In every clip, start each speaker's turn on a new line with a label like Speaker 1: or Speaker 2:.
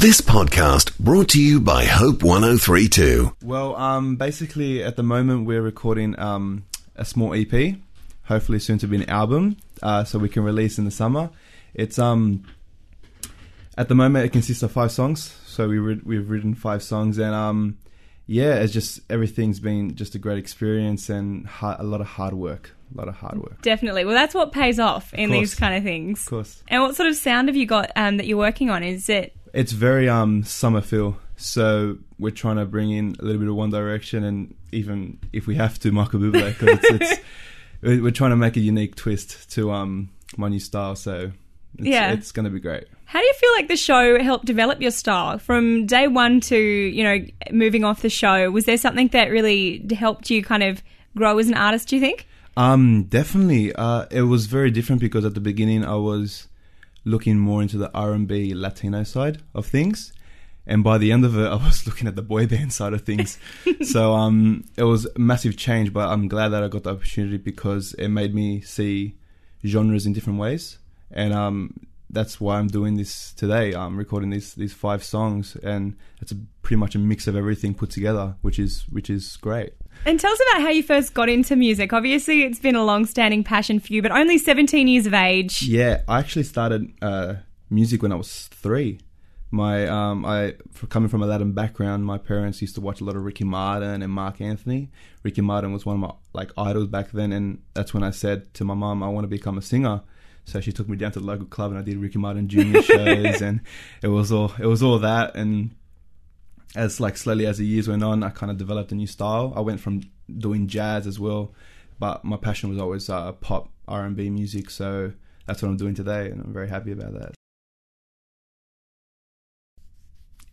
Speaker 1: This podcast brought to you by Hope 1032.
Speaker 2: Well, um, basically, at the moment, we're recording um, a small EP, hopefully soon to be an album, uh, so we can release in the summer. It's um, at the moment, it consists of five songs. So we re- we've written five songs, and um, yeah, it's just everything's been just a great experience and ha- a lot of hard work. A lot of hard work.
Speaker 3: Definitely. Well, that's what pays off in
Speaker 2: course.
Speaker 3: these kind of things.
Speaker 2: Of course.
Speaker 3: And what sort of sound have you got um, that you're working on? Is it
Speaker 2: It's very um summer feel. So we're trying to bring in a little bit of One Direction, and even if we have to, Michael Bublé, because it's, it's we're we're trying to make a unique twist to um my new style. So it's,
Speaker 3: Yeah.
Speaker 2: it's going to be great.
Speaker 3: How do you feel like the show helped develop your style from day one to you know moving off the show? Was there something that really helped you kind of grow as an artist? Do you think?
Speaker 2: Um, definitely. Uh, it was very different because at the beginning I was looking more into the R and B Latino side of things, and by the end of it, I was looking at the boy band side of things. so um, it was a massive change, but I'm glad that I got the opportunity because it made me see genres in different ways, and um, that's why I'm doing this today. I'm recording these these five songs, and it's a, pretty much a mix of everything put together, which is which is great.
Speaker 3: And tell us about how you first got into music. Obviously, it's been a long-standing passion for you, but only 17 years of age.
Speaker 2: Yeah, I actually started uh, music when I was three. My um, I for coming from a Latin background, my parents used to watch a lot of Ricky Martin and Marc Anthony. Ricky Martin was one of my like idols back then, and that's when I said to my mom, I want to become a singer. So she took me down to the local club, and I did Ricky Martin Junior shows, and it was all it was all that. And as like slowly as the years went on, I kind of developed a new style. I went from doing jazz as well, but my passion was always uh, pop R and B music. So that's what I'm doing today, and I'm very happy about that.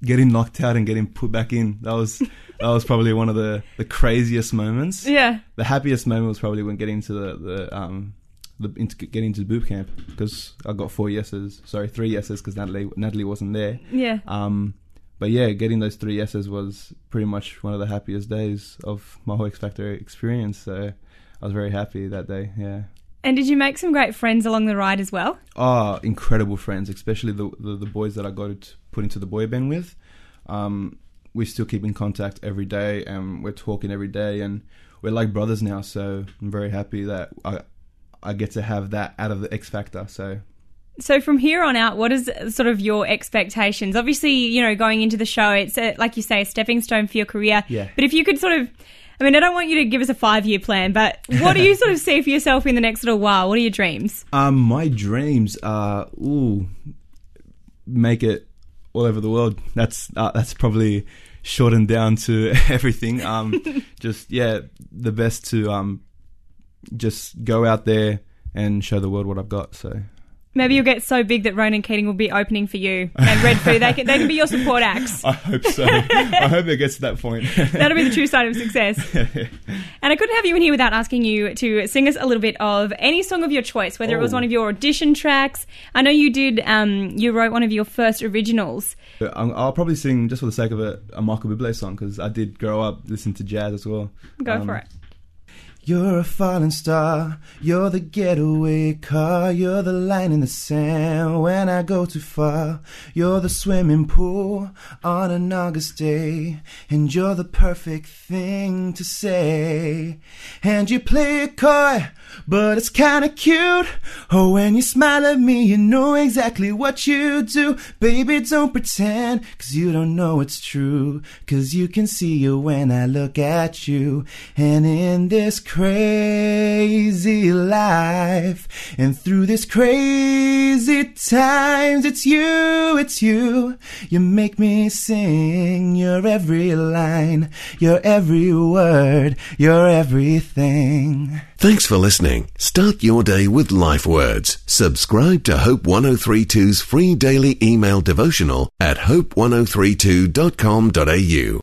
Speaker 2: Getting knocked out and getting put back in that was that was probably one of the, the craziest moments.
Speaker 3: Yeah.
Speaker 2: The happiest moment was probably when getting to the, the um the into, getting to the boot camp because I got four yeses, sorry three yeses because Natalie Natalie wasn't there.
Speaker 3: Yeah.
Speaker 2: Um, but yeah, getting those three yeses was pretty much one of the happiest days of my whole X Factor experience. So I was very happy that day. Yeah.
Speaker 3: And did you make some great friends along the ride as well?
Speaker 2: Oh, incredible friends, especially the, the the boys that I got to put into the boy band with. Um, we still keep in contact every day, and we're talking every day, and we're like brothers now. So I'm very happy that I I get to have that out of the X Factor. So
Speaker 3: So from here on out, what is sort of your expectations? Obviously, you know, going into the show, it's a, like you say, a stepping stone for your career.
Speaker 2: Yeah.
Speaker 3: But if you could sort of, I mean, I don't want you to give us a five-year plan, but what do you sort of see for yourself in the next little while? What are your dreams?
Speaker 2: Um, my dreams are ooh, make it all over the world. That's uh, that's probably shortened down to everything. Um, just yeah, the best to um, just go out there and show the world what I've got. So
Speaker 3: Maybe you'll get so big that Ronan Keating will be opening for you and Redfoo. They can, they can be your support acts.
Speaker 2: I hope so. I hope it gets to that point.
Speaker 3: That'll be the true sign of success. And I couldn't have you in here without asking you to sing us a little bit of any song of your choice, whether it was
Speaker 2: Oh.
Speaker 3: one of your audition tracks. I know you did. Um, you wrote one of your first originals.
Speaker 2: I'll probably sing just for the sake of it a Michael Bublé song because I did grow up listening to jazz as well.
Speaker 3: Go
Speaker 2: Um,
Speaker 3: for it.
Speaker 2: You're a falling star, you're the getaway car, you're the line in the sand when I go too far. You're the swimming pool on an August day, and you're the perfect thing to say. And you play it coy, but it's kinda cute. Oh, when you smile at me, you know exactly what you do. Baby, don't pretend, cause you don't know it's true. Cause you can see you when I look at you. And in this crazy life, and through this crazy times, it's you, it's you. You make me sing your every line, your every word, your everything.
Speaker 1: Thanks for listening. Start your day with life words. Subscribe to Hope 1032's free daily email devotional at hope1032.com.au.